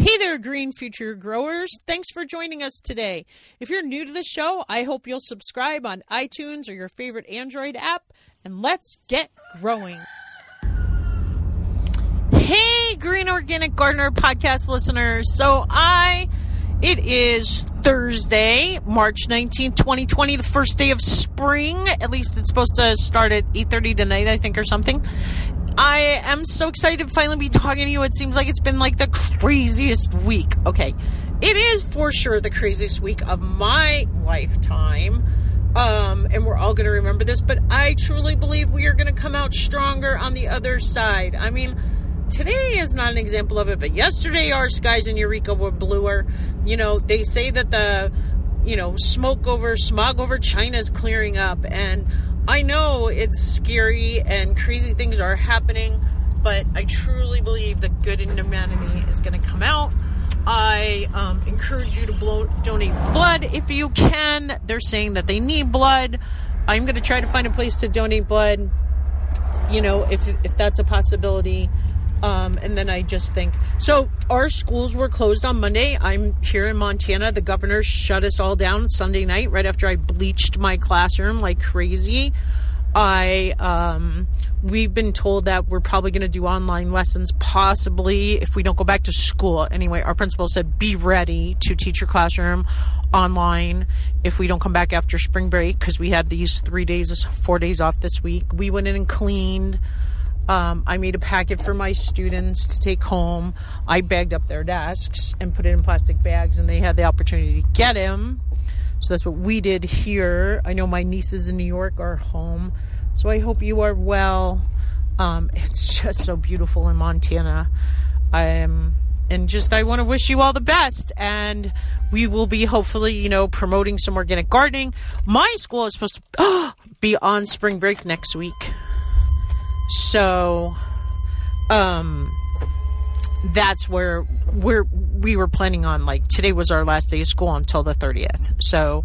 Hey there, Green Future Growers. Thanks for joining us today. If you're new to the show, I hope you'll subscribe on iTunes or your favorite Android app, and let's get growing. Hey, Green Organic Gardener podcast listeners. So, I, it is Thursday, March 19th, 2020, the first day of spring. At least it's supposed to start at 8.30 tonight, I think, or something. I am so excited to finally be talking to you. It seems like it's been like the craziest week. Okay, it is for sure the craziest week of my lifetime. Um, and we're all going to remember this, but I truly believe we are going to come out stronger on the other side. I mean, today is not an example of it, but yesterday our skies in Eureka were bluer. You know, they say that the, you know, smoke over, smog over China is clearing up, and I know it's scary and crazy things are happening, but I truly believe that good in humanity is going to come out. I um, encourage you to blow, donate blood if you can. They're saying that they need blood. I'm going to try to find a place to donate blood. You know, if if that's a possibility. Um, and then I just think so. Our schools were closed on Monday. I'm here in Montana. The governor shut us all down Sunday night right after I bleached my classroom like crazy. I um, we've been told that we're probably going to do online lessons, possibly if we don't go back to school. Anyway, our principal said be ready to teach your classroom online if we don't come back after spring break because we had these three days, four days off this week. We went in and cleaned. Um, I made a packet for my students to take home. I bagged up their desks and put it in plastic bags, and they had the opportunity to get them. So that's what we did here. I know my nieces in New York are home, so I hope you are well. Um, it's just so beautiful in Montana. Um, and just I want to wish you all the best. And we will be hopefully, you know, promoting some organic gardening. My school is supposed to be on spring break next week. So, um, that's where we're we were planning on like today was our last day of school until the 30th. So,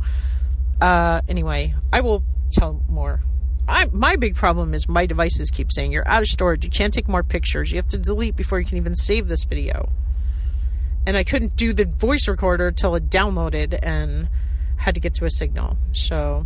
uh, anyway, I will tell more. I, my big problem is my devices keep saying you're out of storage. You can't take more pictures. You have to delete before you can even save this video. And I couldn't do the voice recorder till it downloaded and had to get to a signal. So